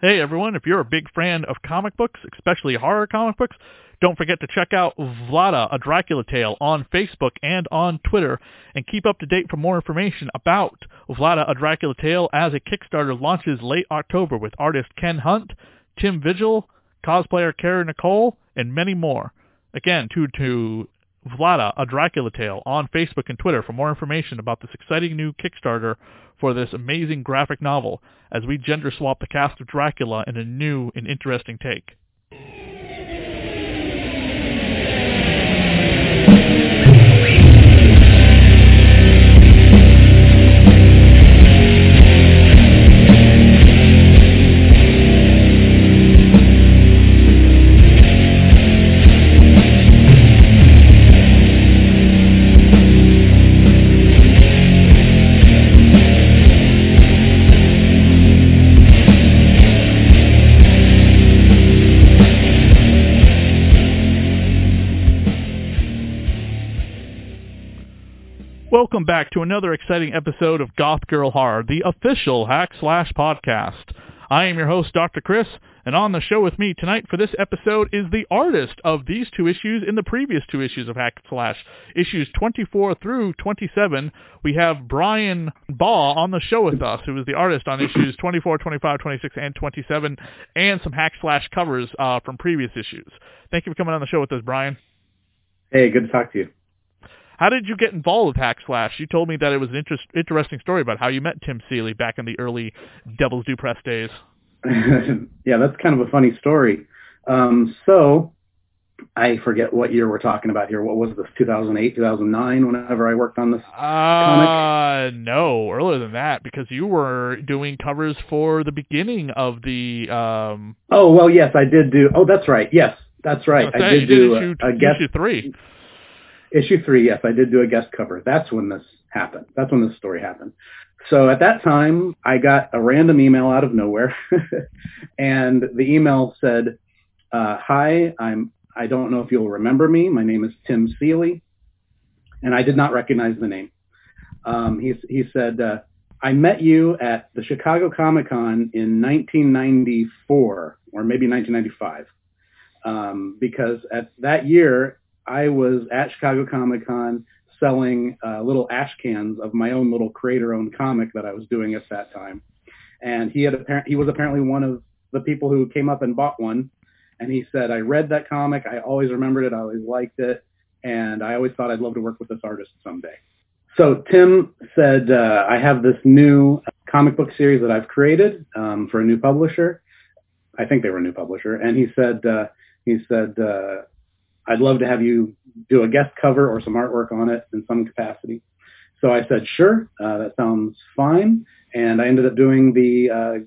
Hey everyone, if you're a big fan of comic books, especially horror comic books, don't forget to check out Vlada, a Dracula Tale on Facebook and on Twitter, and keep up to date for more information about Vlada, a Dracula Tale as a Kickstarter launches late October with artist Ken Hunt, Tim Vigil, cosplayer Kara Nicole, and many more. Again, to, to Vlada, a Dracula Tale on Facebook and Twitter for more information about this exciting new Kickstarter for this amazing graphic novel as we gender swap the cast of Dracula in a new and interesting take. Welcome back to another exciting episode of Goth Girl Horror, the official Hack Slash podcast. I am your host, Dr. Chris, and on the show with me tonight for this episode is the artist of these two issues in the previous two issues of Hack Slash, issues 24 through 27. We have Brian Baugh on the show with us, who is the artist on issues 24, 25, 26, and 27, and some Hack Slash covers uh, from previous issues. Thank you for coming on the show with us, Brian. Hey, good to talk to you. How did you get involved with Hack Slash? You told me that it was an interest, interesting story about how you met Tim Seeley back in the early Devil's Due Press days. yeah, that's kind of a funny story. Um, so I forget what year we're talking about here. What was this? 2008, 2009? Whenever I worked on this uh, comic? No, earlier than that because you were doing covers for the beginning of the. Um, oh well, yes, I did do. Oh, that's right. Yes, that's right. I, I did, did do issue, a, a guest issue three. Issue three, yes, I did do a guest cover. That's when this happened. That's when this story happened. So at that time, I got a random email out of nowhere, and the email said, uh, "Hi, I'm. I don't know if you'll remember me. My name is Tim Seeley," and I did not recognize the name. Um, he he said, uh, "I met you at the Chicago Comic Con in 1994, or maybe 1995, um, because at that year." I was at Chicago Comic Con selling uh, little ash cans of my own little creator-owned comic that I was doing at that time, and he had apparent he was apparently one of the people who came up and bought one, and he said, "I read that comic. I always remembered it. I always liked it, and I always thought I'd love to work with this artist someday." So Tim said, uh, "I have this new comic book series that I've created um, for a new publisher. I think they were a new publisher, and he said." Uh, he said, uh, I'd love to have you do a guest cover or some artwork on it in some capacity. So I said, sure, uh, that sounds fine. And I ended up doing the uh,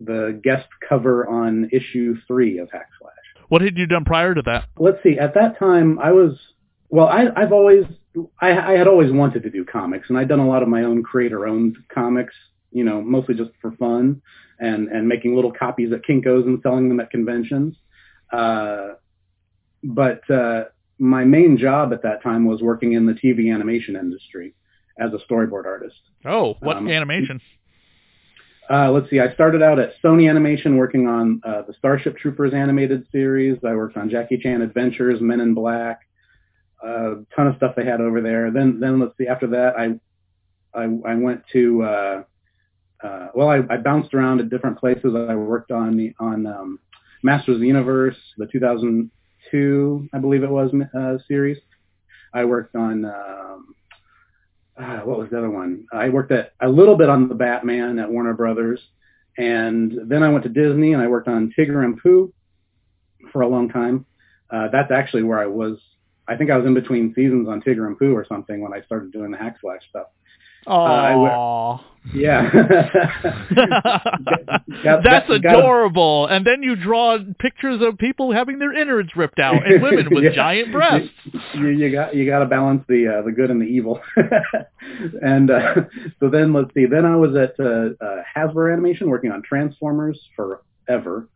the guest cover on issue three of Hack Slash. What had you done prior to that? Let's see. At that time, I was well. I, I've always I, I had always wanted to do comics, and I'd done a lot of my own creator-owned comics. You know, mostly just for fun and and making little copies at Kinkos and selling them at conventions. Uh, but uh, my main job at that time was working in the TV animation industry as a storyboard artist. Oh, what um, animation? Uh, let's see. I started out at Sony Animation working on uh, the Starship Troopers animated series. I worked on Jackie Chan Adventures, Men in Black, a uh, ton of stuff they had over there. Then, then let's see. After that, I I, I went to uh, uh, well, I, I bounced around at different places. I worked on the on um, Masters of the Universe, the 2000 two, I believe it was, uh, series. I worked on um, uh, what was the other one? I worked at a little bit on the Batman at Warner Brothers, and then I went to Disney and I worked on Tigger and Pooh for a long time. Uh, that's actually where I was. I think I was in between seasons on Tigger and Pooh or something when I started doing the Hack Slash stuff. Oh, uh, yeah. got, That's got, adorable. Got and then you draw pictures of people having their innards ripped out and women with yeah. giant breasts. You, you, got you got to balance the uh, the good and the evil. and uh, so then let's see. Then I was at uh, uh, Hasbro Animation working on Transformers forever,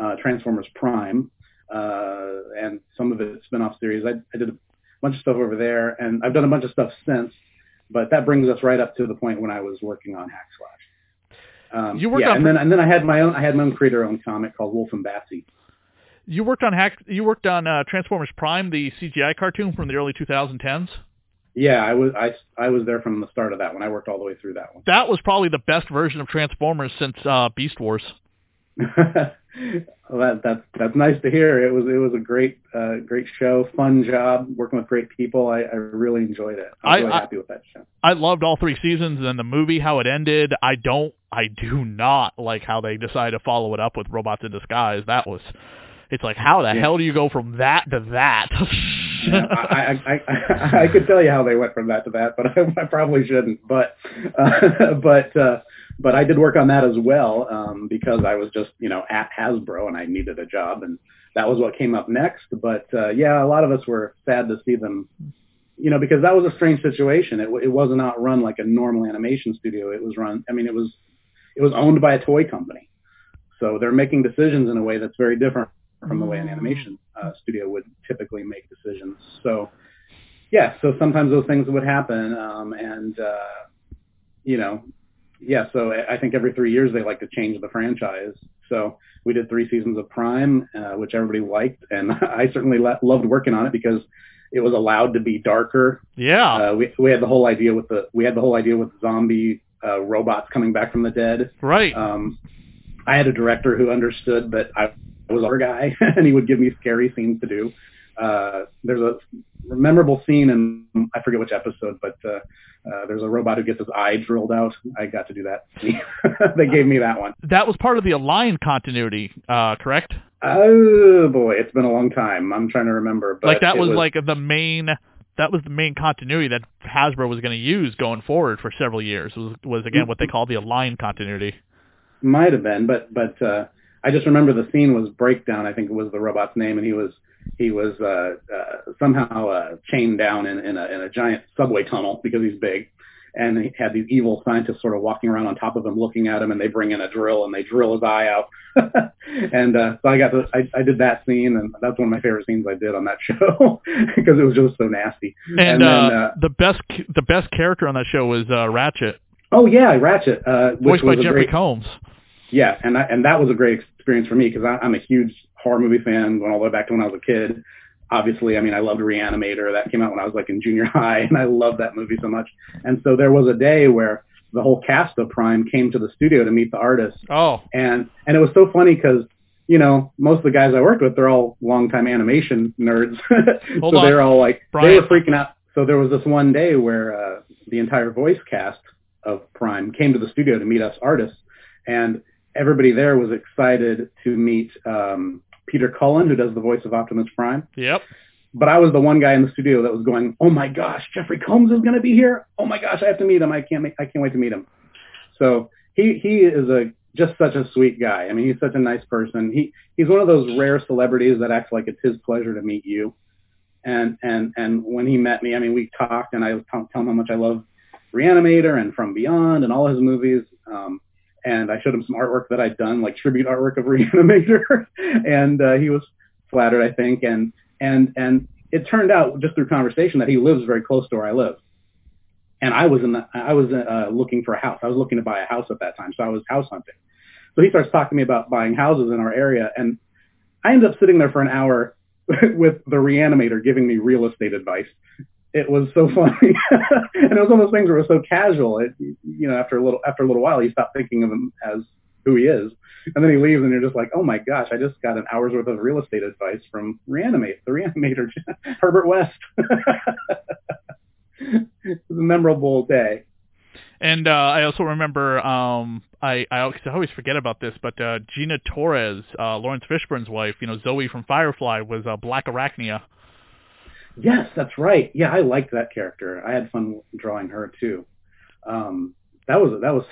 uh, Transformers Prime, uh, and some of it spin-off series. I, I did a bunch of stuff over there, and I've done a bunch of stuff since. But that brings us right up to the point when I was working on Hack Slash. Um, You worked yeah, on- and then and then I had my own I had my own creator own comic called Wolf and Batsy. You worked on hack. You worked on uh, Transformers Prime, the CGI cartoon from the early 2010s. Yeah, I was I I was there from the start of that one. I worked all the way through that one. That was probably the best version of Transformers since uh, Beast Wars. well, that that's that's nice to hear. It was it was a great uh, great show, fun job, working with great people. I, I really enjoyed it. I was I- really I- happy with that show. I loved all three seasons, and the movie how it ended. I don't. I do not like how they decided to follow it up with Robots in Disguise. That was. It's like how the Yeah. hell do you go from that to that? I, I, I, I could tell you how they went from that to that, but I, I probably shouldn't. But, uh, but, uh, but I did work on that as well um, because I was just, you know, at Hasbro and I needed a job, and that was what came up next. But uh, yeah, a lot of us were sad to see them, you know, because that was a strange situation. It, it was not run like a normal animation studio. It was run. I mean, it was, it was owned by a toy company, so they're making decisions in a way that's very different from the way an animation uh, studio would typically make decisions. So, yeah, so sometimes those things would happen, um, and uh, you know, yeah. So I think every three years they like to change the franchise. So we did three seasons of Prime, uh, which everybody liked, and I certainly le- loved working on it because it was allowed to be darker. yeah, Uh, we we had the whole idea with the we had the whole idea with zombie uh, robots coming back from the dead. right. Um, I had a director who understood that I was our guy, and he would give me scary scenes to do. Uh, there's a memorable scene, and I forget which episode, but uh, uh, there's a robot who gets his eye drilled out. I got to do that. they gave me that one. that was part of the Aligned continuity, uh, correct? Oh boy, it's been a long time. I'm trying to remember, but like that it was, like the main. That was the main continuity that Hasbro was going to use going forward for several years. Was was again what they call the Aligned continuity. Might have been, but but uh, I just remember the scene was Breakdown. I think it was the robot's name, and he was he was uh, uh, somehow uh, chained down in, in a in a giant subway tunnel because he's big, and he had these evil scientists sort of walking around on top of him, looking at him, and they bring in a drill and they drill his eye out. and uh, so I got to I, I did that scene, and that's one of my favorite scenes I did on that show because it was just so nasty. And, And uh, then, uh, the best the best character on that show was uh, Ratchet, Oh yeah, Ratchet, uh, voiced by Jeffrey great, Combs. Yeah, and I, and that was a great experience for me because I'm a huge horror movie fan going all the way back to when I was a kid. Obviously, I mean, I loved Reanimator. That came out when I was like in junior high, and I loved that movie so much. And so there was a day where the whole cast of Prime came to the studio to meet the artists, Oh, and and it was so funny because you know most of the guys I worked with they're all longtime animation nerds, so on. they're all like Brian. they were freaking out. So there was this one day where uh, the entire voice cast of Prime came to the studio to meet us artists, and everybody there was excited to meet um, Peter Cullen, who does the voice of Optimus Prime. yep. But I was the one guy in the studio that was going, "Oh my gosh, Jeffrey Combs is going to be here! Oh my gosh, I have to meet him! I can't, make, I can't wait to meet him." So he he is a just such a sweet guy. I mean, he's such a nice person. He he's one of those rare celebrities that acts like it's his pleasure to meet you. And and and when he met me, I mean, we talked, and I was tell- telling him how much I love Reanimator and From Beyond and all his movies. Um, and I showed him some artwork that I'd done, like tribute artwork of Reanimator, and uh, he was flattered, I think. And and and it turned out just through conversation that he lives very close to where I live. And I was in the, I was uh, looking for a house. I was looking to buy a house at that time, so I was house hunting. So he starts talking to me about buying houses in our area, and I end up sitting there for an hour with the reanimator giving me real estate advice. It was so funny, and it was one of those things where it was so casual. It, you know, after a little after a little while, you stop thinking of him as who he is, and then he leaves, and you're just like, oh my gosh, I just got an hour's worth of real estate advice from Reanimate, the Reanimator, Herbert West. it was a memorable day. And uh, I also remember um, I I always, forget about this, but uh, Gina Torres, uh, Laurence Fishburne's wife, you know Zoe from Firefly, was uh, Black Arachnia. Yes, that's right. Yeah, I liked that character. I had fun drawing her too. Um, that was that was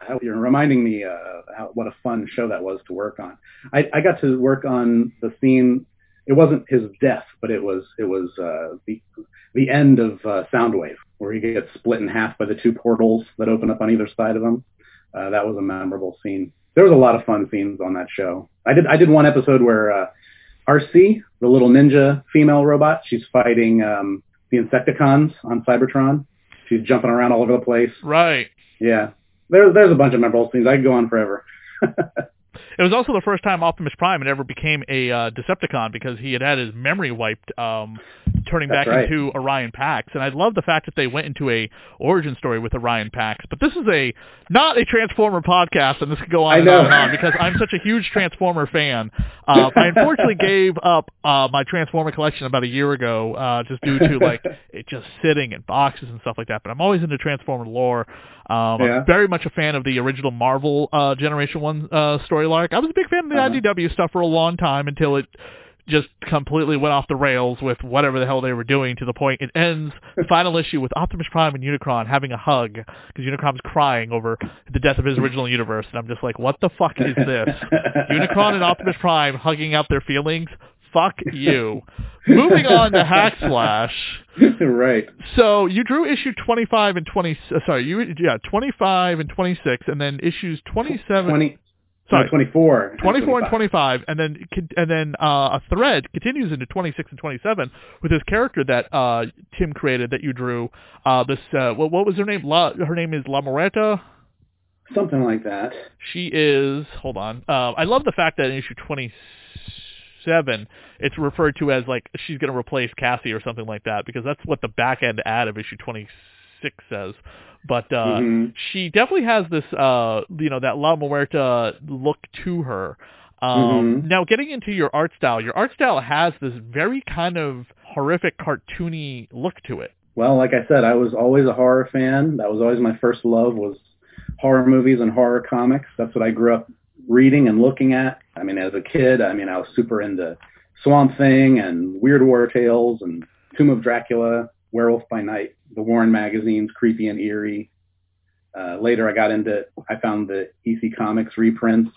how you're reminding me uh, how, what a fun show that was to work on. I, I got to work on the scene. It wasn't his death, but it was it was uh, the the end of uh, Soundwave, where he gets split in half by the two portals that open up on either side of him. Uh, that was a memorable scene. There was a lot of fun scenes on that show. I did I did one episode where uh, Arcee, the little ninja female robot, she's fighting um, the Insecticons on Cybertron. She's jumping around all over the place. Right. Yeah, there's there's a bunch of memorable scenes. I could go on forever. It was also the first time Optimus Prime had ever became a uh, Decepticon because he had had his memory wiped, um, turning That's back right. into Orion Pax. And I love the fact that they went into a origin story with Orion Pax. But this is a not a Transformer podcast, and this could go on and on and on because I'm such a huge Transformer fan. Uh, I unfortunately gave up uh, my Transformer collection about a year ago, uh, just due to like it just sitting in boxes and stuff like that. But I'm always into Transformer lore. Um, Yeah. I'm very much a fan of the original Marvel uh, Generation One uh, story arc. I was a big fan of the Uh-huh. IDW stuff for a long time until it just completely went off the rails with whatever the hell they were doing to the point it ends the final issue with Optimus Prime and Unicron having a hug because Unicron's crying over the death of his original universe and I'm just like what the fuck is this? Unicron and Optimus Prime hugging out their feelings? Fuck you. Moving on to Hack Slash right. so you drew issue 25 and 20 uh, sorry you yeah 25 and 26 and then issues 27 20, sorry no, 24. and 24 and 25. 25 and then and then uh, a thread continues into 26 and 27 with this character that uh, Tim created that you drew uh, this uh, what, what was her name La, her name is La Moreta Something like that. she is hold on uh, I love the fact that in issue 27 it's referred to as like she's going to replace Cassie or something like that because that's what the back end ad of issue 26 says but uh Mhm. she definitely has this uh you know that La Muerta look to her. Um Mhm. now getting into your art style, your art style has this very kind of horrific cartoony look to it. Well, like I said, I was always a horror fan. That was always my first love was horror movies and horror comics. That's what I grew up reading and looking at. I mean, as a kid, I mean, I was super into Swamp Thing and Weird War Tales and Tomb of Dracula, Werewolf by Night, the Warren magazines, Creepy and Eerie. Uh, later, I got into, I found the EC Comics reprints,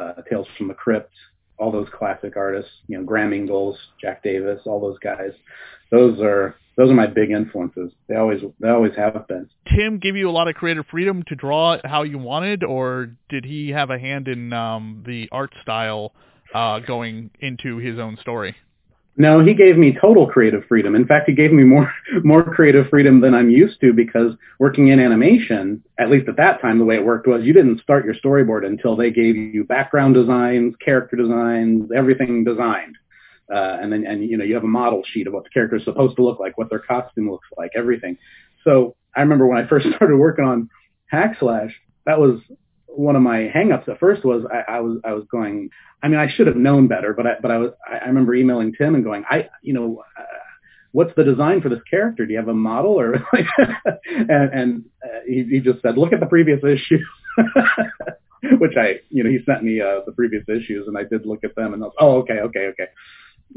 uh, Tales from the Crypt, all those classic artists, you know, Graham Ingels, Jack Davis, all those guys. Those are those are my big influences. They always they always have been. Tim give you a lot of creative freedom to draw how you wanted, or did he have a hand in um, the art style uh, going into his own story? No, he gave me total creative freedom. In fact, he gave me more more creative freedom than I'm used to because working in animation, at least at that time, the way it worked was you didn't start your storyboard until they gave you background designs, character designs, everything designed. Uh, and then, and you know, you have a model sheet of what the character is supposed to look like, what their costume looks like, everything. So I remember when I first started working on Hack Slash, that was one of my hangups at first was I, I was I was going. I mean, I should have known better, but I but I was I, remember emailing Tim and going, I you know, uh, what's the design for this character? Do you have a model or and and uh, he he just said, look at the previous issue. Which I, you know, he sent me uh, the previous issues, and I did look at them, and I was, oh, okay, okay, okay.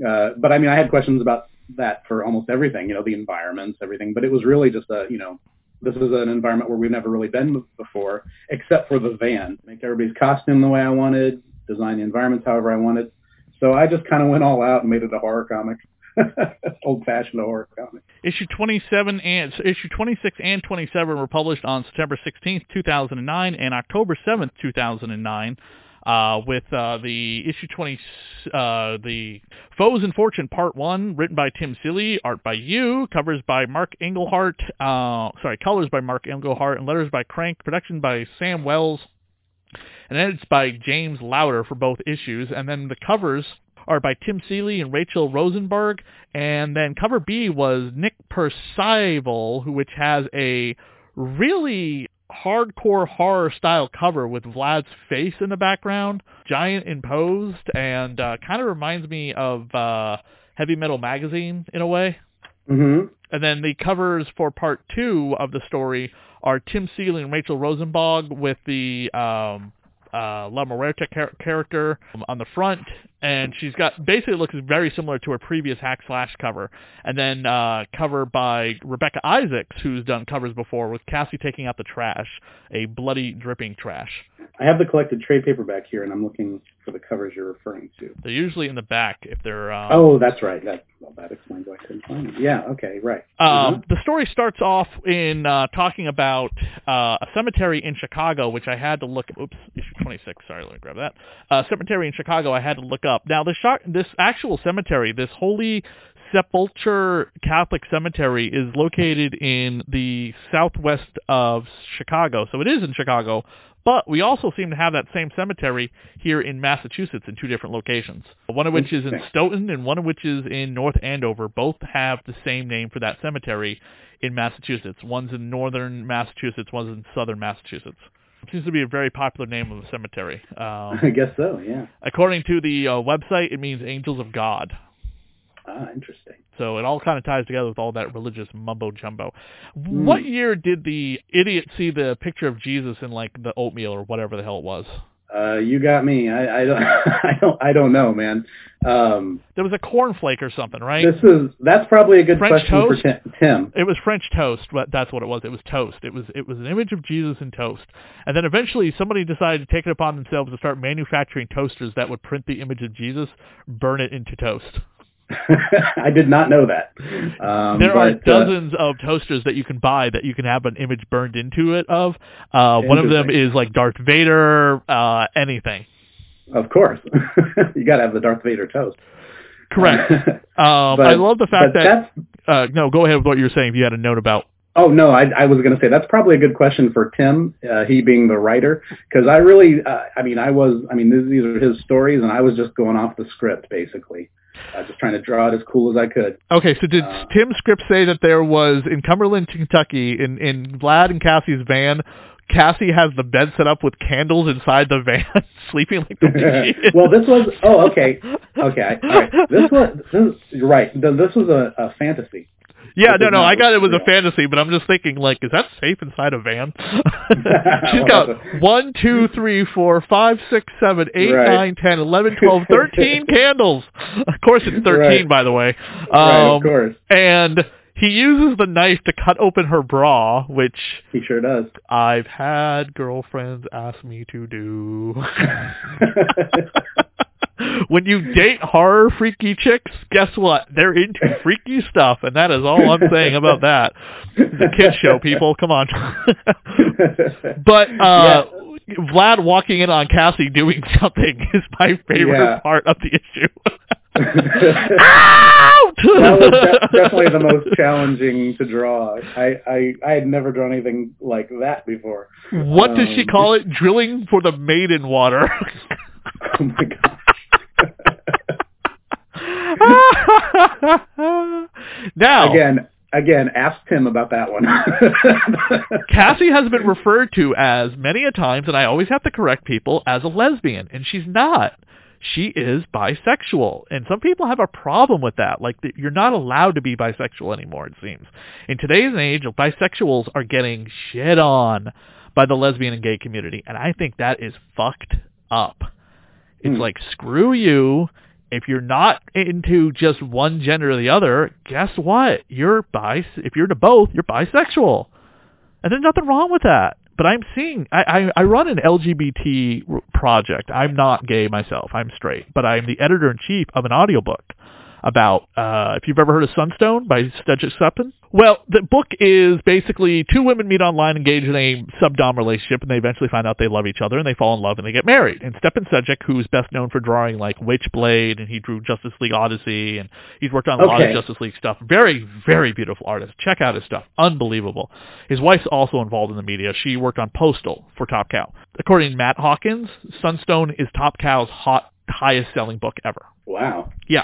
Uh, but I mean, I had questions about that for almost everything, you know, the environments, everything. But it was really just a, you know, this is an environment where we've never really been before, except for the van. Make everybody's costume the way I wanted, design the environments however I wanted. So I just kind of went all out and made it a horror comic, old-fashioned horror comic. Issue 27 and issue 26 and 27 were published on September 16th, 2009 and October 7th, 2009. Uh, with uh, the issue 20, uh, the Foes and Fortune Part 1, written by Tim Seeley, art by you, covers by Mark Englehart, uh, sorry, colors by Mark Englehart, and letters by Crank, production by Sam Wells, and edits by James Lauder for both issues, and then the covers are by Tim Seeley and Rachel Rosenberg, and then cover B was Nick Percival, who which has a really hardcore horror style cover with Vlad's face in the background, giant imposed, and uh, kind of reminds me of uh, Heavy Metal Magazine in a way. hmm And then the covers for part two of the story are Tim Seeley and Rachel Rosenberg with the um, uh, La Muerta char- character on the front, and she's got basically looks very similar to her previous Hack Slash cover. And then uh, cover by Rebecca Isaacs, who's done covers before, with Cassie taking out the trash, a bloody, dripping trash. I have the collected trade paperback here, and I'm looking for the covers you're referring to. They're usually in the back if they're. Um, Oh, that's right. That well, that explains why I couldn't find them. Yeah. Okay. Right. Um, The story starts off in uh, talking about uh, a cemetery in Chicago, which I had to look. Oops, issue 26. Sorry, let me grab that. Uh, cemetery in Chicago. I had to look up. Now, this shot, this actual cemetery, this holy Sepulcher Catholic Cemetery is located in the southwest of Chicago, so it is in Chicago. But we also seem to have that same cemetery here in Massachusetts in two different locations. One of which is in Stoughton and one of which is in North Andover. Both have the same name for that cemetery in Massachusetts. One's in northern Massachusetts, one's in southern Massachusetts. Seems to be a very popular name of a cemetery. Um, I guess so. Yeah. according to the uh, website, it means angels of God. Ah, interesting. So it all kind of ties together with all that religious mumbo jumbo. Hmm. What year did the idiot see the picture of Jesus in like the oatmeal or whatever the hell it was? Uh, you got me. I, I don't. I don't. I don't know, man. Um, There was a cornflake or something, right? this is. That's probably a good French question toast? for Tim. Tim. It was French toast, but that's what it was. It was toast. It was it was an image of Jesus in toast. And then eventually somebody decided to take it upon themselves to start manufacturing toasters that would print the image of Jesus, burn it into toast. I did not know that. Um, there are but, uh, dozens of toasters that you can buy that you can have an image burned into it of. Uh, one of them is like Darth Vader, uh, anything. of course, you got to have the Darth Vader toast. Correct. Um, But- I love the fact that. Uh, no, go ahead with what you were saying. If you had a note about. Oh no, I, I was going to say that's probably a good question for Tim, uh, he being the writer, because I really, uh, I mean, I was, I mean, these, these are his stories, and I was just going off the script basically, uh, just trying to draw it as cool as I could. Okay, so did Uh, Tim's script say that there was in Cumberland, Kentucky, in in Vlad and Cassie's van? Cassie has the bed set up with candles inside the van, sleeping like the way she is. well, this was, oh, okay, okay, all right. This was, this, you're right. This was a, a fantasy. Yeah, no, no, I got it was a fantasy, but I'm just thinking, like, is that safe inside a van? She's got one, two, three, four, five, six, seven, eight, Right. nine, ten, eleven, twelve, thirteen candles. Of course, it's 13, Right. by the way. right, Um, of course, And he uses the knife to cut open her bra, which he sure does. I've had girlfriends ask me to do. when you date horror freaky chicks, guess what? They're into freaky stuff, and that is all I'm saying about that. The a kid show, people. Come on. but uh Vlad walking in on Cassie doing something is my favorite Yeah. part of the issue. Out! that was de- definitely the most challenging to draw. I, I I had never drawn anything like that before. What does she Um, call it? Drilling for the maiden water. Oh my god. now, Again, again, ask Tim about that one. Cassie has been referred to as many a times, and I always have to correct people, as a lesbian, and she's not. She is bisexual, and some people have a problem with that. Like, you're not allowed to be bisexual anymore, it seems. In today's age, bisexuals are getting shit on by the lesbian and gay community, and I think that is fucked up. It's Hmm. like, screw you. If you're not into just one gender or the other, guess what? You're bis. If you're into both, you're bisexual. And there's nothing wrong with that. But I'm seeing, I, I, I run an LGBT project. I'm not gay myself. I'm straight. But I'm the editor-in-chief of an audiobook about, uh, if you've ever heard of Sunstone by Stepan Sejic. Well, the book is basically two women meet online, engage in a sub-dom relationship, and they eventually find out they love each other, and they fall in love, and they get married. And Stepan Sejic, who's best known for drawing like Witchblade, and he drew Justice League Odyssey, and he's worked on a lot of Justice League stuff. Very, very beautiful artist. Check out his stuff. Unbelievable. His wife's also involved in the media. She worked on Postal for Top Cow. According to Matt Hawkins, Sunstone is Top Cow's hot, highest selling book ever. wow. Yeah.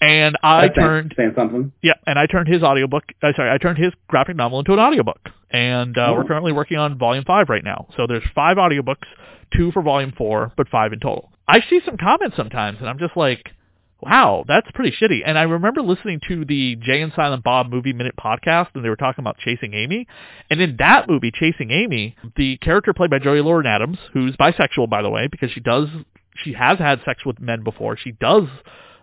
And I That's turned saying something. yeah, and I turned his audiobook, uh, sorry, I turned his graphic novel into an audiobook. And uh, Oh. we're currently working on volume 5 right now. So there's 5 audiobooks, 2 for volume 4, but 5 in total. I see some comments sometimes and I'm just like, wow, that's pretty shitty. And I remember listening to the Jay and Silent Bob Movie Minute podcast and they were talking about Chasing Amy. And in that movie, Chasing Amy, the character played by Joey Lauren Adams, who's bisexual by the way, because she does she has had sex with men before. She does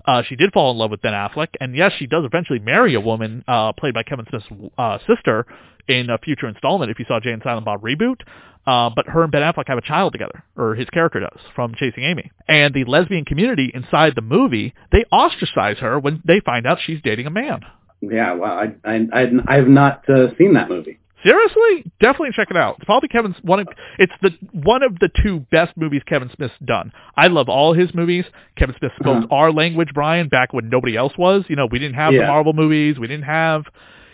uh, she did fall in love with Ben Affleck, and yes, she does eventually marry a woman uh, played by Kevin Smith's uh, sister in a future installment. If you saw Jay and Silent Bob reboot, uh, but her and Ben Affleck have a child together, or his character does, from Chasing Amy. And the lesbian community inside the movie, they ostracize her when they find out she's dating a man. Yeah. well, I I I, I have not uh, seen that movie. Seriously, definitely check it out. It's probably Kevin's one. Of, it's the one of the two best movies Kevin Smith's done. I love all his movies. Kevin Smith spoke Uh-huh. our language, Brian, back when nobody else was. You know, we didn't have the Marvel movies. We didn't have,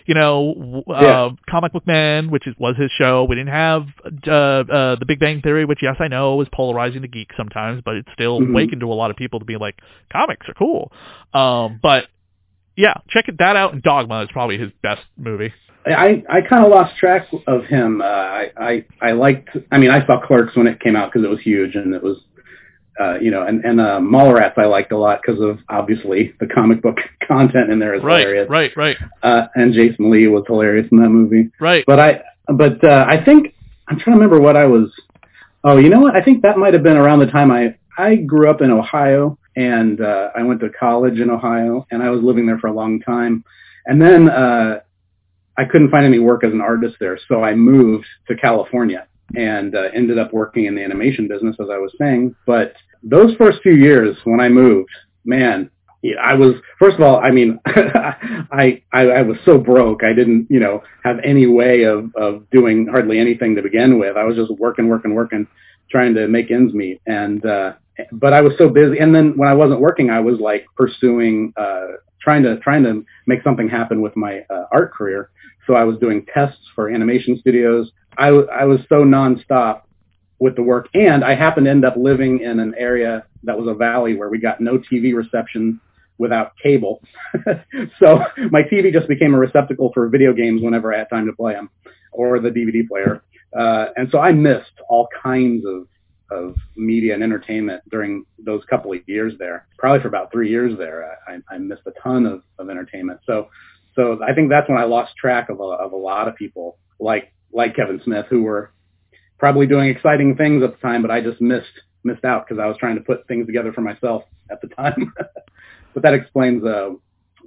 you know, uh, Yeah. Comic Book Men, which is, was his show. We didn't have uh, uh, The Big Bang Theory, which yes, I know is polarizing to geeks sometimes, but it's still Mhm. awakened to a lot of people to be like, comics are cool. Um, but yeah, check it, that out. And Dogma is probably his best movie. I I kind of lost track of him. Uh, I I I liked. I mean, I saw Clerks when it came out because it was huge and it was, uh, you know, and and uh, Mallrats I liked a lot because of obviously the comic book content in there is Right, hilarious. right, right, Uh, and Jason Lee was hilarious in that movie. right. But I but uh, I think I'm trying to remember what I was. Oh, you know what? I think that might have been around the time I I grew up in Ohio and uh, I went to college in Ohio and I was living there for a long time. And then uh, I couldn't find any work as an artist there, so I moved to California and uh, ended up working in the animation business, as I was saying. But those first few years when I moved, man, I was first of all, I mean, I, I I was so broke. I didn't, you know, have any way of of doing hardly anything to begin with. I was just working, working, working, trying to make ends meet. And uh, but I was so busy. And then when I wasn't working, I was like pursuing, uh, trying to trying to make something happen with my uh, art career. So I was doing tests for animation studios. I, w- I was so nonstop with the work, and I happened to end up living in an area that was a valley where we got no TV reception without cable. so my TV just became a receptacle for video games whenever I had time to play them, or the DVD player. Uh, and so I missed all kinds of of media and entertainment during those couple of years there. Probably for about three years there, I, I missed a ton of, of entertainment. So, so I think that's when I lost track of a, of a lot of people like like Kevin Smith who were probably doing exciting things at the time, but I just missed missed out because I was trying to put things together for myself at the time. but that explains uh,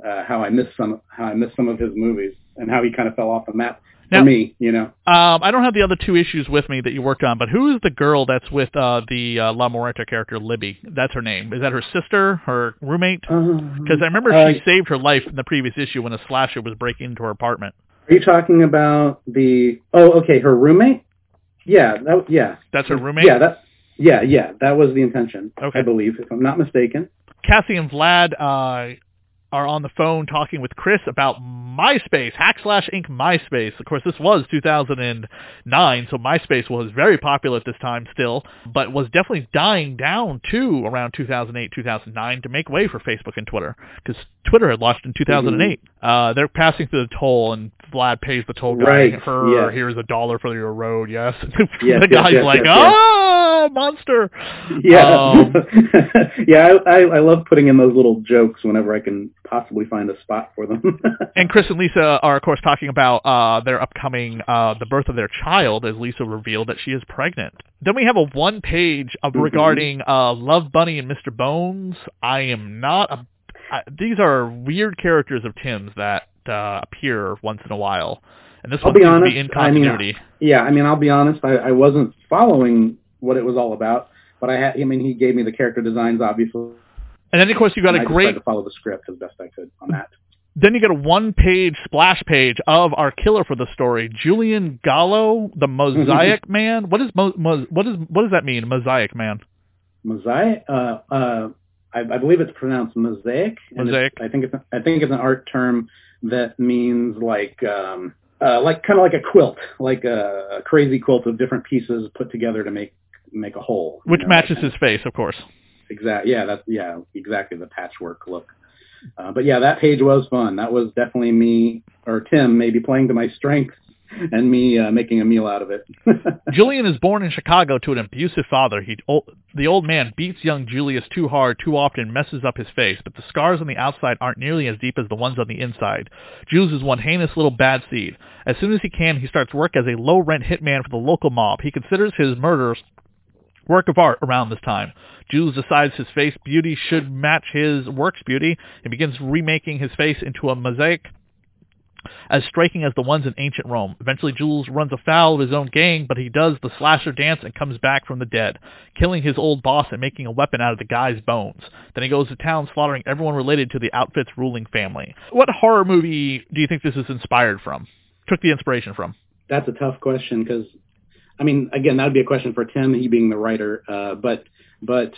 uh, how I missed some how I missed some of his movies and how he kind of fell off the map Now- for me. You know, Um, I don't have the other two issues with me that you worked on, but who is the girl that's with uh, the uh, La Muerta character, Libby? That's her name. Is that her sister, her roommate? Because I remember Uh, she saved her life in the previous issue when a slasher was breaking into her apartment. Are you talking about the? Oh, okay, her roommate. Yeah, that, yeah, That's her roommate? yeah, that, yeah, yeah. That was the intention, Okay. I believe, if I'm not mistaken. Cassie and Vlad uh, are on the phone talking with Chris about MySpace, Hack Slash Inc. MySpace. Of course, this was 2009, so MySpace was very popular at this time still, but was definitely dying down too around 2008, 2009 to make way for Facebook and Twitter, because Twitter had launched in 2008. Uh, they're passing through the toll, and Vlad pays the toll guy. Right, Her, yes. here's a dollar for your road. Yes, Yes, the guy's yes, like, yes, yes. monster. Yeah, Um, yeah. I, I I love putting in those little jokes whenever I can possibly find a spot for them. And Chris and Lisa are, of course, talking about uh, their upcoming, uh, the birth of their child, as Lisa revealed that she is pregnant. Then we have a one page of Mhm. regarding uh, Love Bunny and Mr. Bones. I am not a. I, these are weird characters of Tim's that uh, appear once in a while, and this I'll one be seems honest, to be in I mean, yeah, I mean, I'll be honest. I, I wasn't following what it was all about, but I had. I mean, he gave me the character designs, obviously. and then, of course, you got a I great tried to follow the script as best I could on that. Then you get a one-page splash page of our killer for the story, Julian Gallo, the Mosaic Man. What is mo- mo- what is what does that mean, Mosaic Man? Mosaic. Uh, uh, I, I believe it's pronounced mosaic. Mosaic. I think it's I think it's an art term that means like um, uh, like kind of like a quilt, like a, a crazy quilt of different pieces put together to make make a hole. Which know, matches his face, of course. Exact. Yeah, that's yeah, exactly the patchwork look. Uh, but yeah, that page was fun. That was definitely me or Tim maybe playing to my strengths and me uh, making a meal out of it. Julian is born in Chicago to an abusive father. He, o- the old man beats young Julius too hard, too often, messes up his face, but the scars on the outside aren't nearly as deep as the ones on the inside. Jules is one heinous little bad seed. As soon as he can, he starts work as a low-rent hitman for the local mob. He considers his murders work of art around this time. Jules decides his face beauty should match his work's beauty and begins remaking his face into a mosaic as striking as the ones in ancient Rome. Eventually, Jules runs afoul of his own gang, but he does the slasher dance and comes back from the dead, killing his old boss and making a weapon out of the guy's bones. Then he goes to town slaughtering everyone related to the outfit's ruling family. What horror movie do you think this is inspired from? Took the inspiration from? that's a tough question because, I mean, again, that would be a question for Tim, he being the writer. Uh, but but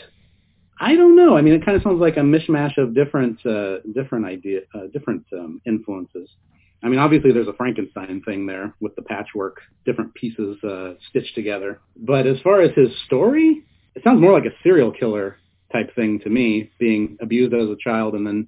I don't know. I mean, it kind of sounds like a mishmash of different uh, different idea, uh, different um, influences. I mean, obviously there's a Frankenstein thing there with the patchwork, different pieces uh, stitched together. But as far as his story, it sounds more like a serial killer type thing to me, being abused as a child and then,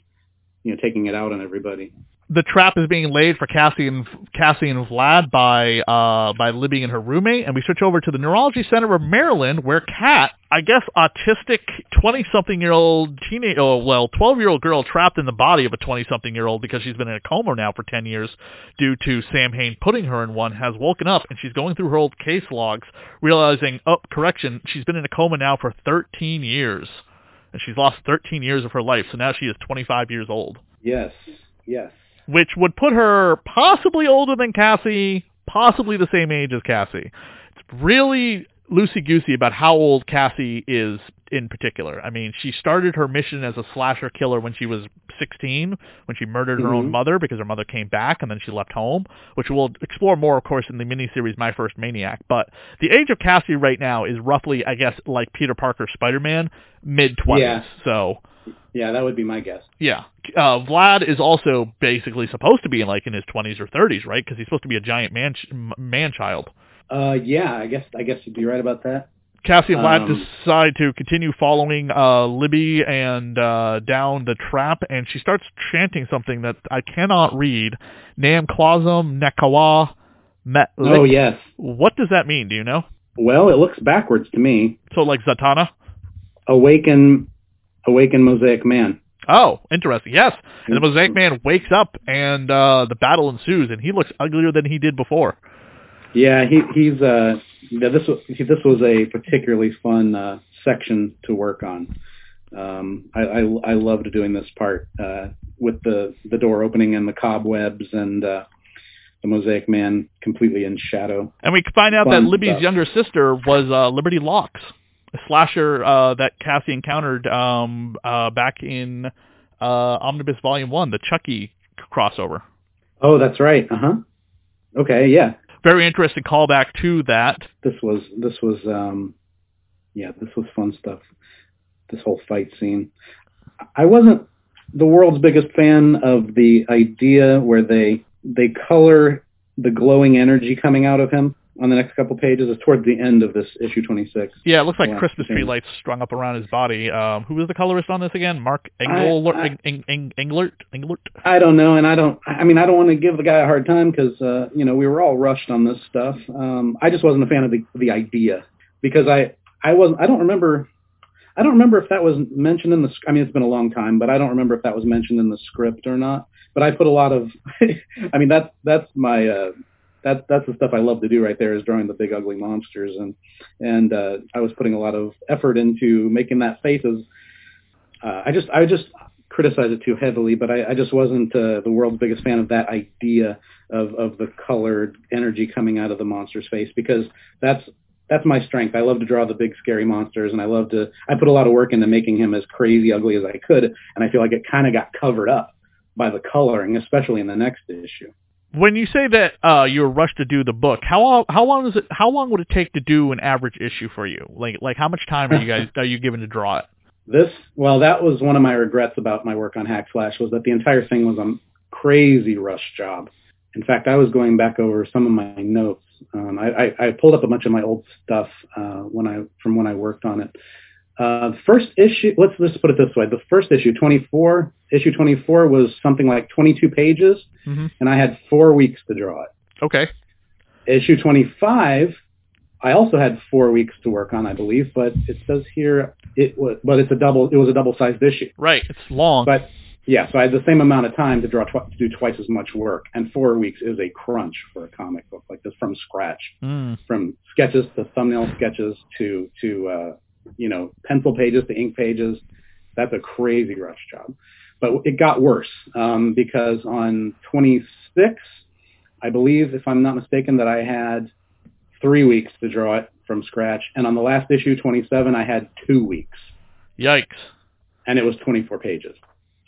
you know, taking it out on everybody the trap is being laid for Cassie and Cassie and Vlad by uh, by Libby and her roommate, and we switch over to the Neurology Center of Maryland, where Kat, I guess, autistic twenty-something-year-old teenage, oh, well, twelve-year-old girl trapped in the body of a twenty-something-year-old because she's been in a coma now for ten years due to Samhain putting her in one, has woken up and she's going through her old case logs, realizing, oh, correction, she's been in a coma now for thirteen years, and she's lost thirteen years of her life, so now she is twenty-five years old. Yes, yes which would put her possibly older than Cassie, possibly the same age as Cassie. It's really loosey-goosey about how old Cassie is in particular. I mean, she started her mission as a slasher killer when she was 16, when she murdered her mm-hmm. own mother because her mother came back and then she left home, which we'll explore more, of course, in the miniseries My First Maniac. But the age of Cassie right now is roughly, I guess, like Peter Parker Spider-Man, mid-20s. Yeah. So yeah, that would be my guess. Yeah. Uh, Vlad is also basically supposed to be in like in his 20s or 30s, right? Because he's supposed to be a giant man man child. Uh, yeah, I guess I guess you'd be right about that. Cassie and Vlad um, decide to continue following uh, Libby and uh, down the trap, and she starts chanting something that I cannot read. Nam Clausum Nekawa Met. Oh yes. What does that mean? Do you know? Well, it looks backwards to me. So like Zatanna. Awaken Awaken Mosaic Man. Oh, interesting. Yes. And the Mosaic Man wakes up and uh the battle ensues and he looks uglier than he did before. Yeah, he he's uh this was this was a particularly fun uh section to work on. Um I I, I loved doing this part uh with the the door opening and the cobwebs and uh the Mosaic Man completely in shadow. And we find out fun that Libby's stuff. younger sister was uh Liberty Locks slasher uh, that Cassie encountered um, uh, back in uh, Omnibus Volume One, the Chucky crossover. Oh, that's right. Uh huh. Okay, yeah. Very interesting callback to that. This was this was um, yeah, this was fun stuff. This whole fight scene. I wasn't the world's biggest fan of the idea where they they color the glowing energy coming out of him on the next couple pages is towards the end of this issue 26. Yeah, it looks like Christmas tree lights strung up around his body. Um, who was the colorist on this again? Mark Englert? I, Eng, Eng, Englert? Englert? I don't know, and I don't. I mean, I don't want to give the guy a hard time because uh, you know we were all rushed on this stuff. Um, I just wasn't a fan of the the idea because I I wasn't. I don't remember. I don't remember if that was mentioned in the. I mean, it's been a long time, but I don't remember if that was mentioned in the script or not. But I put a lot of. I mean, that's that's my. Uh, that that's the stuff I love to do right there is drawing the big ugly monsters and and uh, I was putting a lot of effort into making that face as uh, I just I just criticize it too heavily, but I, I just wasn't uh, the world's biggest fan of that idea of of the colored energy coming out of the monster's face because that's that's my strength. I love to draw the big scary monsters and I love to I put a lot of work into making him as crazy ugly as I could and I feel like it kind of got covered up by the coloring, especially in the next issue when you say that uh, you were rushed to do the book, how how long is it? How long would it take to do an average issue for you? Like like how much time are you guys are you given to draw it? This well, that was one of my regrets about my work on Hack Slash was that the entire thing was a crazy rush job. In fact, I was going back over some of my notes. Um, I, I, I pulled up a bunch of my old stuff uh, when I from when I worked on it, uh, first issue, let's let's put it this way: the first issue, 24, issue 24 was something like 22 pages, mm-hmm. and I had four weeks to draw it. Okay. Issue 25, I also had four weeks to work on, I believe, but it says here it was, but it's a double. It was a double-sized issue. Right. It's long. But yeah, so I had the same amount of time to draw tw- to do twice as much work, and four weeks is a crunch for a comic book like this from scratch, mm. from sketches to thumbnail sketches to to uh, you know, pencil pages to ink pages. That's a crazy rush job. But it got worse um, because on 26, I believe, if I'm not mistaken, that I had three weeks to draw it from scratch. And on the last issue, 27, I had two weeks. Yikes. And it was 24 pages.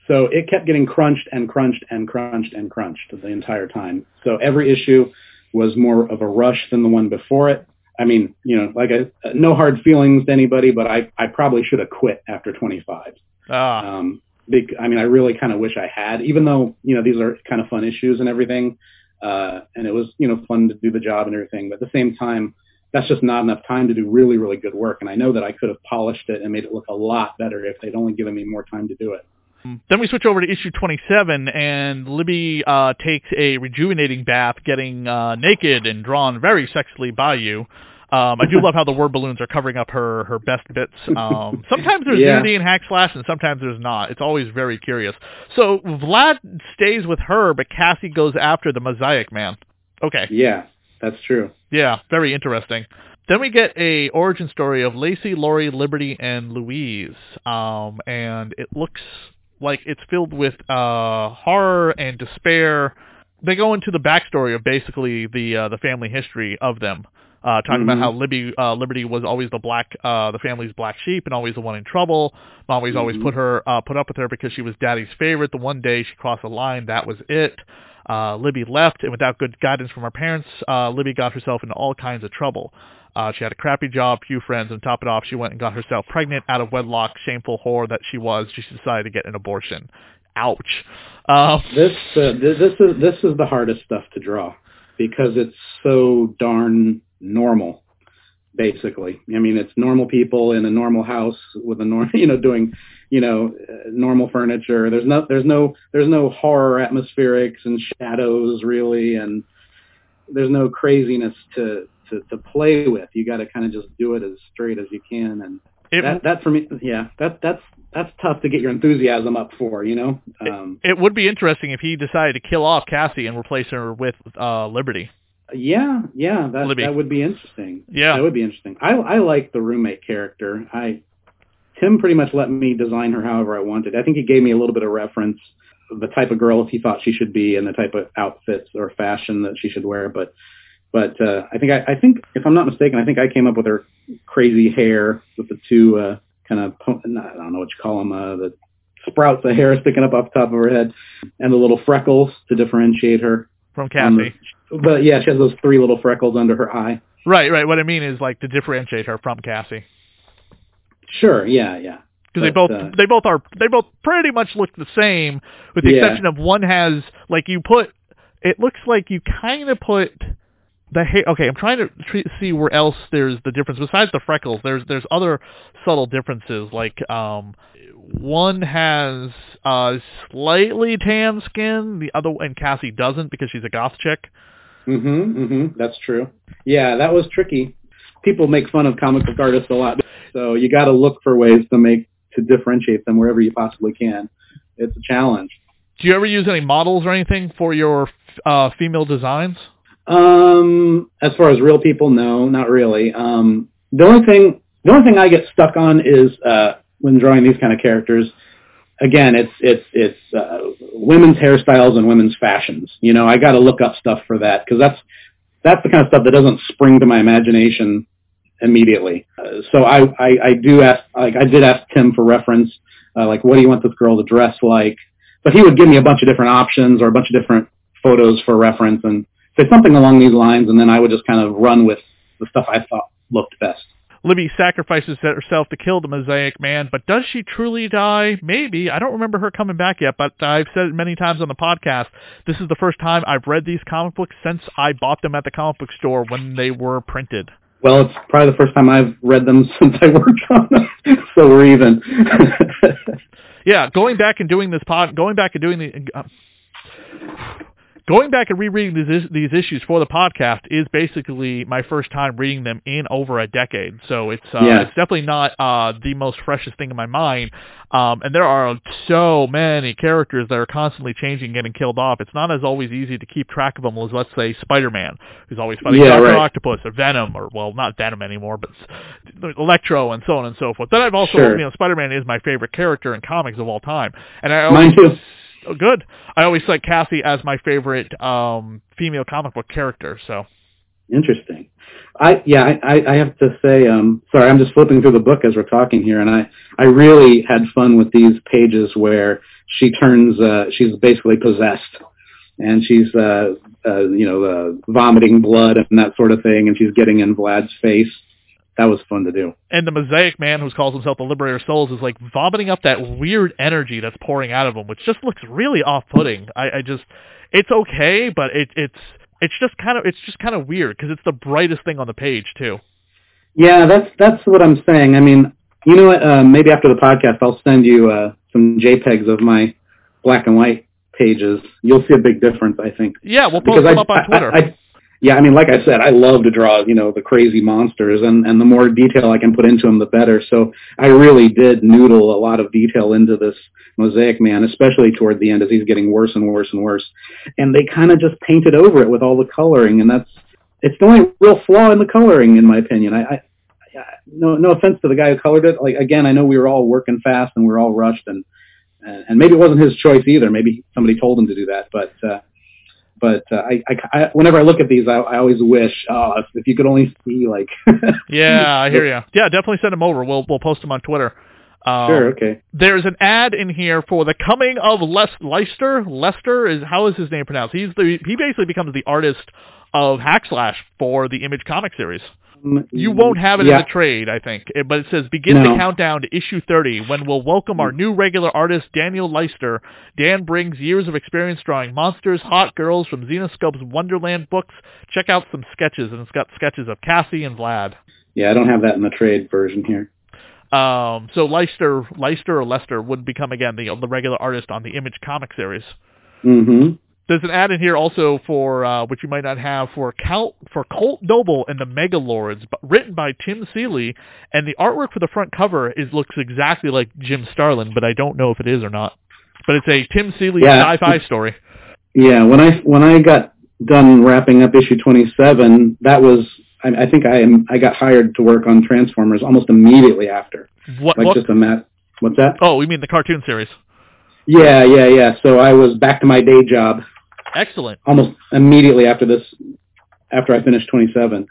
So it kept getting crunched and crunched and crunched and crunched the entire time. So every issue, was more of a rush than the one before it. I mean, you know, like I, no hard feelings to anybody, but I, I probably should have quit after 25. Ah. Um, big, I mean, I really kind of wish I had, even though, you know, these are kind of fun issues and everything. Uh, and it was, you know, fun to do the job and everything. But at the same time, that's just not enough time to do really, really good work. And I know that I could have polished it and made it look a lot better if they'd only given me more time to do it. Then we switch over to issue 27, and Libby uh, takes a rejuvenating bath, getting uh, naked and drawn very sexily by you. Um, I do love how the word balloons are covering up her her best bits. Um, sometimes there's Yeah. nudity in Hack Slash, and sometimes there's not. It's always very curious. So Vlad stays with her, but Cassie goes after the Mosaic Man. Okay, Yeah, that's true. yeah, very interesting. Then we get a origin story of Lacey, Lori, Liberty, and Louise, um, and it looks like it's filled with uh, horror and despair. They go into the backstory of basically the uh, the family history of them, uh, talking about Mhm. how Libby uh, Liberty was always the black uh, the family's black sheep and always the one in trouble. Always always Mhm. put her uh, put up with her because she was Daddy's favorite. The one day she crossed the line, that was it. Uh, Libby left, and without good guidance from her parents, uh, Libby got herself into all kinds of trouble. Uh, she had a crappy job, few friends, and to top it off, she went and got herself pregnant out of wedlock, shameful whore that she was. She decided to get an abortion. Ouch. Uh, This uh, th- this is this is the hardest stuff to draw because it's so darn normal. Basically, I mean, it's normal people in a normal house with a normal, you know, doing, you know, uh, normal furniture. There's no, there's no, there's no horror atmospherics and shadows really, and there's no craziness to to, to play with. You got to kind of just do it as straight as you can, and it, that that for me, yeah, that that's that's tough to get your enthusiasm up for, you know. Um, it would be interesting if he decided to kill off Cassie and replace her with uh, Liberty. Yeah, yeah, that Libby. that would be interesting. Yeah. that would be interesting. I I like the roommate character. I Tim pretty much let me design her however I wanted. I think he gave me a little bit of reference the type of girl he thought she should be and the type of outfits or fashion that she should wear. But but uh, I think I, I think if I'm not mistaken, I think I came up with her crazy hair with the two uh, kind of I don't know what you call them uh, the sprouts of hair sticking up off the top of her head and the little freckles to differentiate her. From on Cassie. the- but yeah, she has those three little freckles under her eye. Right, right. What I mean is like to differentiate her from Cassie. Sure, yeah, yeah. because they both uh, they both are they both pretty much look the same, with the Yeah. exception of one has like you put. It looks like you kind of put the hair. Okay, I'm trying to tre- see where else there's the difference besides the freckles. There's there's other subtle differences like um one has uh slightly tan skin, the other and Cassie doesn't because she's a goth chick. Mhm, mhm. That's true. Yeah, that was tricky. People make fun of comic book artists a lot, so you got to look for ways to make to differentiate them wherever you possibly can. It's a challenge. Do you ever use any models or anything for your uh female designs? Um, as far as real people, no, not really. Um, the only thing, the only thing I get stuck on is uh, when drawing these kind of characters. Again, it's it's it's uh, women's hairstyles and women's fashions. You know, I got to look up stuff for that because that's that's the kind of stuff that doesn't spring to my imagination immediately. Uh, so I, I I do ask like I did ask Tim for reference, uh, like what do you want this girl to dress like? But he would give me a bunch of different options or a bunch of different photos for reference and say something along these lines, and then I would just kind of run with the stuff I thought looked best. Libby sacrifices herself to kill the Mosaic Man, but does she truly die? Maybe. I don't remember her coming back yet, but I've said it many times on the podcast. This is the first time I've read these comic books since I bought them at the comic book store when they were printed. Well, it's probably the first time I've read them since I worked on them, so we're even. Yeah, going back and doing this pod, going back and doing the, uh, going back and rereading these these issues for the podcast is basically my first time reading them in over a decade. So it's uh, Yeah. it's definitely not uh, the most freshest thing in my mind. Um, and there are so many characters that are constantly changing, getting killed off. It's not as always easy to keep track of them as let's say Spider-Man, who's always fighting Yeah, Doctor right. Octopus or Venom, or well, not Venom anymore, but Electro and so on and so forth. Then I've also, Sure. you know, Spider-Man is my favorite character in comics of all time, and I always. Oh, good. I always cite Cassie as my favorite um, female comic book character. So Interesting. I yeah, I, I I have to say, um, sorry, I'm just flipping through the book as we're talking here, and I I really had fun with these pages where she turns, uh, she's basically possessed, and she's uh, uh, you know uh, vomiting blood and that sort of thing, and she's getting in Vlad's face. That was fun to do. And the Mosaic Man, who calls himself the Liberator of Souls, is like vomiting up that weird energy that's pouring out of him, which just looks really off-putting. I, I just, it's okay, but it, it's it's just kind of it's just kind of weird because it's the brightest thing on the page too. Yeah, that's that's what I'm saying. I mean, you know what? Uh, maybe after the podcast, I'll send you uh, some JPEGs of my black and white pages. You'll see a big difference, I think. Yeah, we'll post Because them I- up on Twitter. I, I, yeah, I mean, like I said, I love to draw, you know, the crazy monsters, and and the more detail I can put into them, the better. So I really did noodle a lot of detail into this Mosaic Man, especially toward the end as he's getting worse and worse and worse. And they kind of just painted over it with all the coloring, and that's it's the only real flaw in the coloring, in my opinion. I, I no no offense to the guy who colored it. Like again, I know we were all working fast and we were all rushed, and and maybe it wasn't his choice either. Maybe somebody told him to do that, but. uh but uh, I, I, I, whenever I look at these, I, I always wish, oh, if, if you could only see like. yeah, I hear you. Yeah, definitely send them over. We'll we'll post them on Twitter. Um, Sure. Okay. There's an ad in here for the coming of Les Leicester. Lester is how is his name pronounced? He's the he basically becomes the artist of Hack Slash for the Image comic series. You won't have it yeah. in the trade, I think, It- but it says begin the countdown to issue 30 when we'll welcome our new regular artist Daniel Leister. Dan brings years of experience drawing monsters, hot girls from Zenescope's Wonderland books. Check out some sketches, and it's got sketches of Cassie and Vlad. Yeah, I don't have that in the trade version here. Um, so Leister, Leister or Lester would become again the the regular artist on the Image comic series. Mm-hmm. There's an ad in here also for uh, which you might not have for Count for Colt Noble and the Mega Lords, but written by Tim Seeley, and the artwork for the front cover is looks exactly like Jim Starlin, but I don't know if it is or not. But it's a Tim Seeley Yeah. sci-fi story. Yeah, when I when I got done wrapping up issue 27, that was I, I think I am I got hired to work on Transformers almost immediately after. What? Like what just a mat. What's that? oh, we mean the cartoon series. Yeah, yeah, yeah. So I was back to my day job Excellent. almost immediately after this after I finished 27.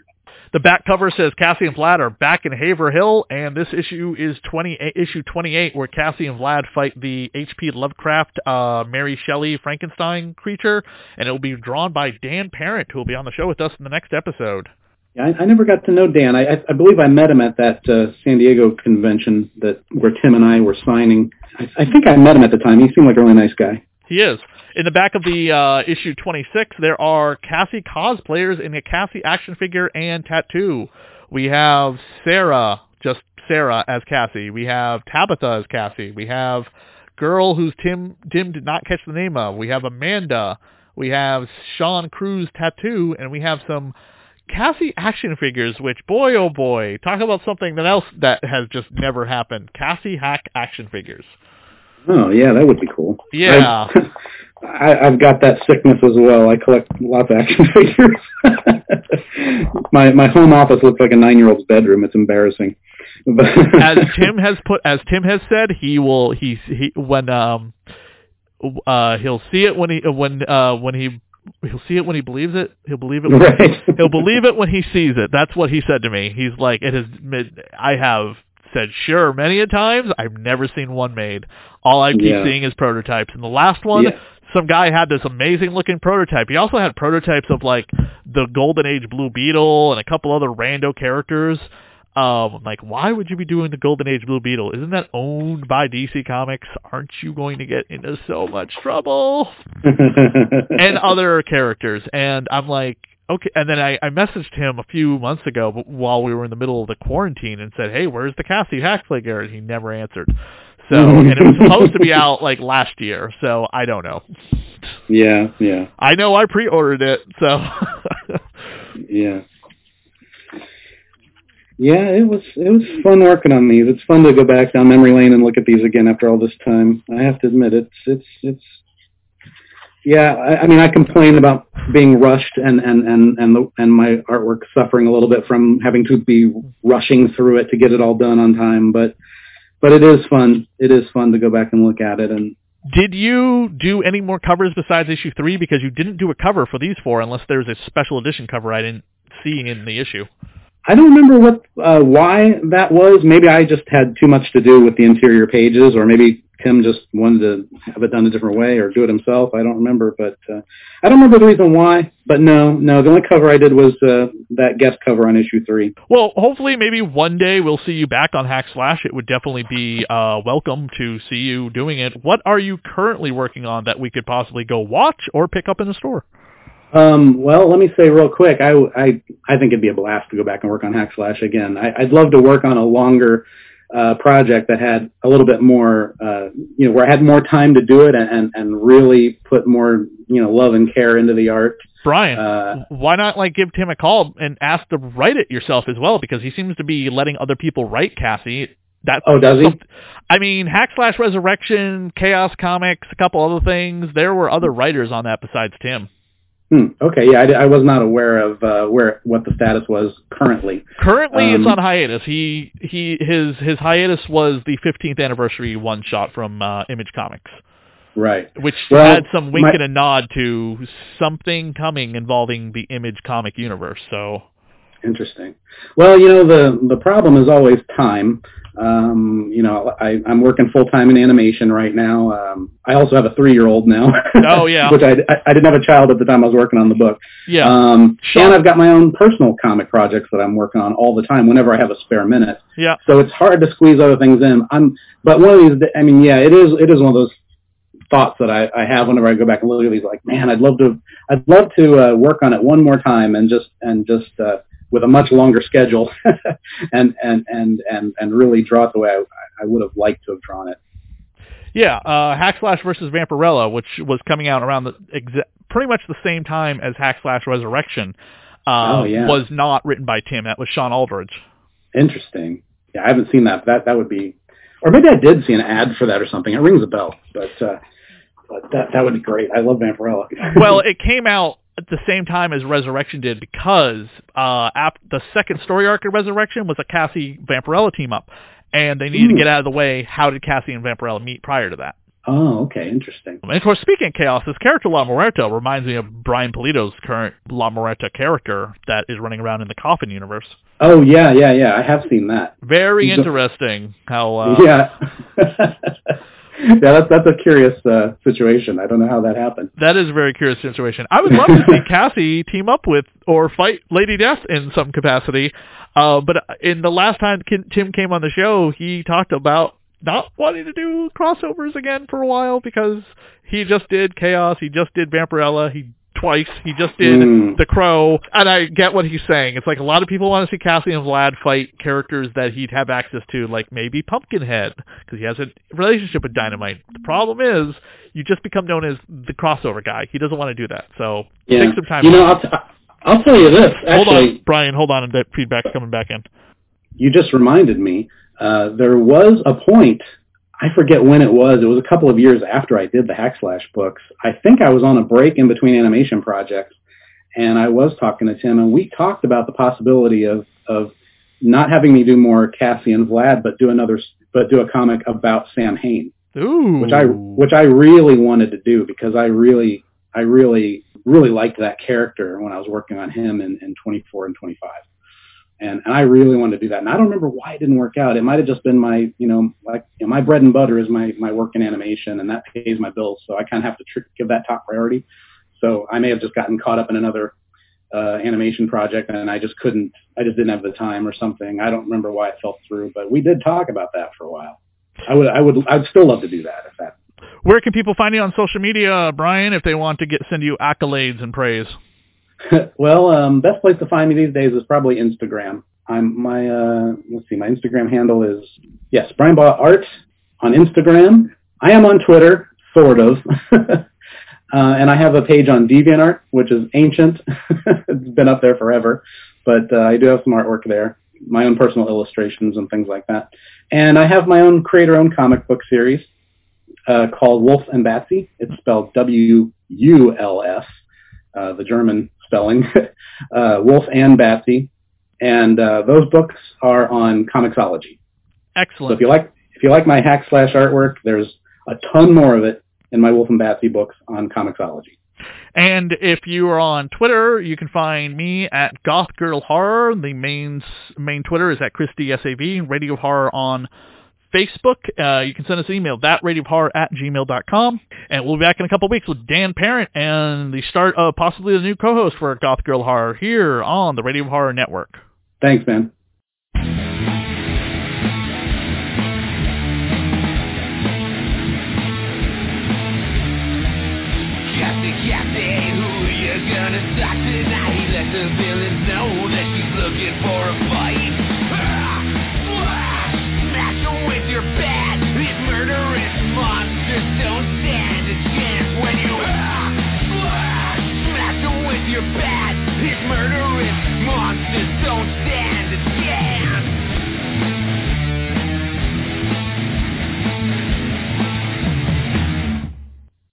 The back cover says Cassie and Vlad are back in Haver Hill, and this issue is 20, issue 28, where Cassie and Vlad fight the H.P. Lovecraft uh, Mary Shelley Frankenstein creature, and it will be drawn by Dan Parent, who will be on the show with us in the next episode. Yeah, I, I never got to know Dan. I, I, I believe I met him at that uh, San Diego convention that where Tim and I were signing. I, I think I met him at the time. He seemed like a really nice guy. He is. In the back of the uh, issue 26, there are Cassie cosplayers in a Cassie action figure and tattoo. We have Sarah, just Sarah as Cassie. We have Tabitha as Cassie. We have girl who's Tim Tim did not catch the name of. We have Amanda. We have Sean Cruz tattoo, and we have some Cassie action figures. Which boy oh boy, talk about something that else that has just never happened. Cassie hack action figures. Oh yeah, that would be cool. Yeah. I've, I, I've got that sickness as well. I collect lots of action figures. my my home office looks like a nine year old's bedroom. It's embarrassing. But as Tim has put, as Tim has said, he will he he when um uh he'll see it when he when uh when he he'll see it when he believes it. He'll believe it. When Right. He'll believe it when he sees it. That's what he said to me. He's like, it has. I have said sure many a times. I've never seen one made. All I keep Yeah. seeing is prototypes. And the last one, Yeah. Some guy had this amazing looking prototype. He also had prototypes of like the Golden Age Blue Beetle and a couple other rando characters. Um, I'm like, why would you be doing the Golden Age Blue Beetle? Isn't that owned by DC Comics? Aren't you going to get into so much trouble? and other characters. And I'm like, okay. And then I, I messaged him a few months ago while we were in the middle of the quarantine and said, hey, where's the Cassie hack figure? And he never answered. So, and it was supposed to be out like last year. So I don't know. yeah, yeah, I know I pre-ordered it. So yeah. Yeah, it was it was fun working on these. It's fun to go back down memory lane and look at these again after all this time. I have to admit, it's it's it's. Yeah, I, I mean, I complain about being rushed and and and and the, and my artwork suffering a little bit from having to be rushing through it to get it all done on time. But but it is fun. It is fun to go back and look at it and did you do any more covers besides issue three? Because you didn't do a cover for these four unless there's a special edition cover I didn't see in the issue. I don't remember what uh, why that was. Maybe I just had too much to do with the interior pages, or maybe Tim just wanted to have it done a different way or do it himself. I don't remember, but uh, I don't remember the reason why. But no, no, the only cover I did was uh, that guest cover on issue three. Well, hopefully, maybe one day we'll see you back on Hack Slash. It would definitely be uh, welcome to see you doing it. What are you currently working on that we could possibly go watch or pick up in the store? Um, well, let me say real quick, I, I, I think it'd be a blast to go back and work on Hack Slash again. I, I'd love to work on a longer uh, project that had a little bit more, uh, you know, where I had more time to do it and, and, and really put more, you know, love and care into the art. Bryan, uh, why not like give Tim a call and ask to write it yourself as well? Because he seems to be letting other people write Cassie. That oh, does he? I mean, Hack Slash Resurrection, Chaos Comics, a couple other things. There were other writers on that besides Tim. Hmm. Okay. Yeah, I, I, was not aware of uh, where what the status was currently. Currently, um, it's on hiatus. He he his his hiatus was the 15th anniversary one shot from uh, Image Comics. Right. Which well, had some wink my, and a nod to something coming involving the Image comic universe. So interesting. Well, you know the the problem is always time. Um, you know, I, I'm working full time in animation right now. Um, I also have a three year old now. Oh yeah. which I, I, I didn't have a child at the time I was working on the book. Yeah. Um, and I've got my own personal comic projects that I'm working on all the time whenever I have a spare minute. Yeah. So it's hard to squeeze other things in. I'm, but one of these, I mean, yeah, it is, it is one of those thoughts that I, I have whenever I go back and look at these. Like, man, I'd love to, I'd love to uh, work on it one more time and just, and just. uh with a much longer schedule and, and, and, and, and really draw it the way I, I would have liked to have drawn it. Yeah, uh, Hack Slash versus Vampirella, which was coming out around the exa- pretty much the same time as Hack Slash Resurrection, uh, oh, yeah. was not written by Tim. That was Shawn Aldridge. Interesting. Yeah, I haven't seen that. That that would be, or maybe I did see an ad for that or something. It rings a bell, but uh, but that that would be great. I love Vampirella. well, it came out at the same time as Resurrection did because uh, ap- the second story arc of Resurrection was a Cassie Vampirella team up, and they needed mm. to get out of the way. How did Cassie and Vampirella meet prior to that? Oh, okay, interesting. And of course, speaking of chaos, this character La Muerta reminds me of Brian Pulido's current La Muerta character that is running around in the Coffin universe. Oh yeah, yeah, yeah. I have seen that. Very He's interesting. A... How? Uh, yeah. yeah, that's that's a curious uh, situation. I don't know how that happened. That is a very curious situation. I would love to see Cassie team up with or fight Lady Death in some capacity. Uh, but in the last time Tim came on the show, he talked about not wanting to do crossovers again for a while because he just did Chaos, he just did Vampirella, he twice. He just did mm. The Crow, and I get what he's saying. It's like a lot of people want to see Cassie and Vlad fight characters that he'd have access to, like maybe Pumpkinhead, because he has a relationship with Dynamite. The problem is, you just become known as the crossover guy. He doesn't want to do that, so yeah. take some time. You know, I'll, t- I'll tell you this. Actually, hold on, Bryan. Hold on, that feedback's coming back in. You just reminded me. Uh, there was a point I forget when it was. It was a couple of years after I did the Hack Slash books. I think I was on a break in between animation projects, and I was talking to Tim, and we talked about the possibility of of not having me do more Cassie and Vlad, but do another, but do a comic about Samhain, Ooh. which I which I really wanted to do because I really I really really liked that character when I was working on him in, in 24 and 25 and, and I really wanted to do that. And I don't remember why it didn't work out. It might have just been my, you know, like you know, my bread and butter is my my work in animation, and that pays my bills. So I kind of have to tr- give that top priority. So I may have just gotten caught up in another uh, animation project, and I just couldn't. I just didn't have the time or something. I don't remember why it fell through, but we did talk about that for a while. I would, I would, I'd still love to do that if that. Where can people find you on social media, Bryan, if they want to get send you accolades and praise? well, um, best place to find me these days is probably Instagram. I'm my uh, let's see, my Instagram handle is yes, Bryan Baugh Art on Instagram. I am on Twitter, sort of, uh, and I have a page on DeviantArt, which is ancient. it's been up there forever, but uh, I do have some artwork there, my own personal illustrations and things like that. And I have my own creator-owned comic book series uh, called Wulf and Batsy. It's spelled W-U-L-S, uh, the German spelling, uh, Wulf and Batsy, and uh, those books are on Comixology. Excellent. So if you like if you like my hack slash artwork, there's a ton more of it in my Wulf and Batsy books on Comixology. And if you are on Twitter, you can find me at Goth Girl Horror. The main main Twitter is at Christy SAV. Radio Horror on Facebook. Uh, you can send us an email, thatradiohorror at gmail.com. And we'll be back in a couple weeks with Dan Parent and the start of possibly the new co-host for Goth Girl Horror here on the Radio Horror Network. Thanks, man. bad. His murderous monsters don't stand.